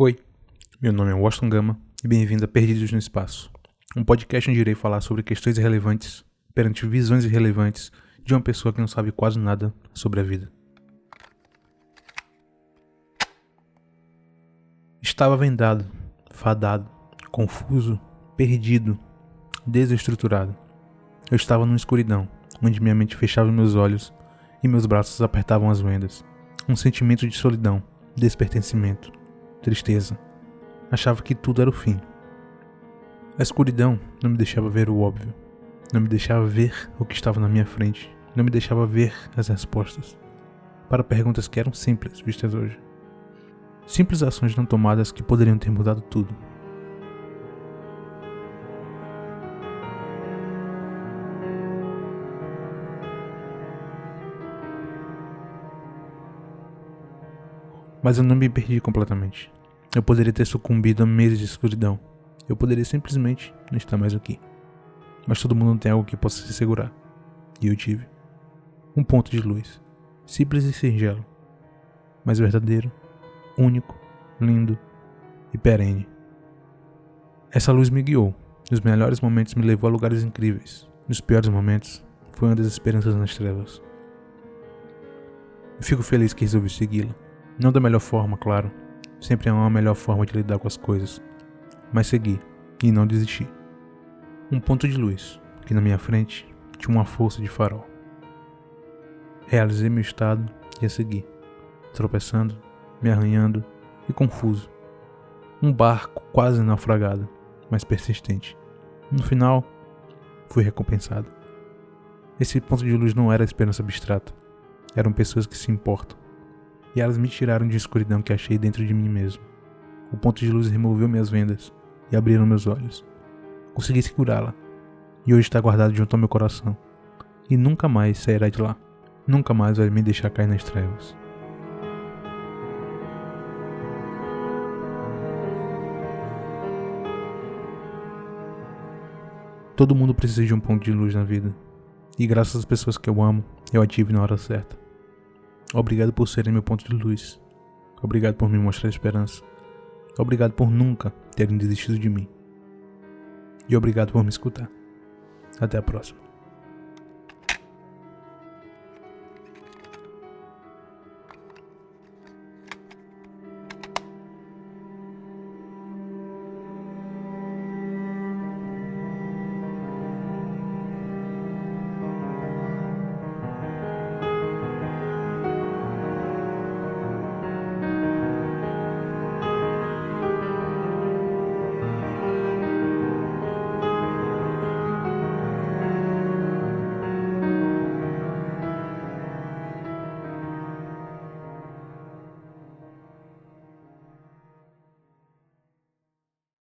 Oi, meu nome é Washington Gama e bem-vindo a Perdidos no Espaço, um podcast onde irei falar sobre questões irrelevantes perante visões irrelevantes de uma pessoa que não sabe quase nada sobre a vida. Estava vendado, fadado, confuso, perdido, desestruturado. Eu estava numa escuridão, onde minha mente fechava meus olhos e meus braços apertavam as vendas. Um sentimento de solidão, despertencimento, tristeza. Achava que tudo era o fim. A escuridão não me deixava ver o óbvio, não me deixava ver o que estava na minha frente, não me deixava ver as respostas para perguntas que eram simples vistas hoje. Simples ações não tomadas que poderiam ter mudado tudo. Mas eu não me perdi completamente. Eu poderia ter sucumbido a meses de escuridão. Eu poderia simplesmente não estar mais aqui. Mas todo mundo tem algo que possa se segurar. E eu tive. Um ponto de luz. Simples e singelo. Mas verdadeiro, único, lindo e perene. Essa luz me guiou. Nos melhores momentos me levou a lugares incríveis. Nos piores momentos, foi uma das esperanças nas trevas. Eu fico feliz que resolvi segui-la. Não da melhor forma, claro. Sempre há uma melhor forma de lidar com as coisas. Mas segui e não desisti. Um ponto de luz, que na minha frente tinha uma força de farol. Realizei meu estado e a segui, tropeçando, me arranhando e confuso. Um barco quase naufragado, mas persistente. No final, fui recompensado. Esse ponto de luz não era esperança abstrata, eram pessoas que se importam e elas me tiraram de escuridão que achei dentro de mim mesmo. O ponto de luz removeu minhas vendas e abriram meus olhos. Consegui segurá-la e hoje está guardado junto ao meu coração e nunca mais sairá de lá. Nunca mais vai me deixar cair nas trevas. Todo mundo precisa de um ponto de luz na vida. E graças às pessoas que eu amo, eu a tive na hora certa. Obrigado por serem meu ponto de luz. Obrigado por me mostrar esperança. Obrigado por nunca terem desistido de mim. E obrigado por me escutar. Até a próxima.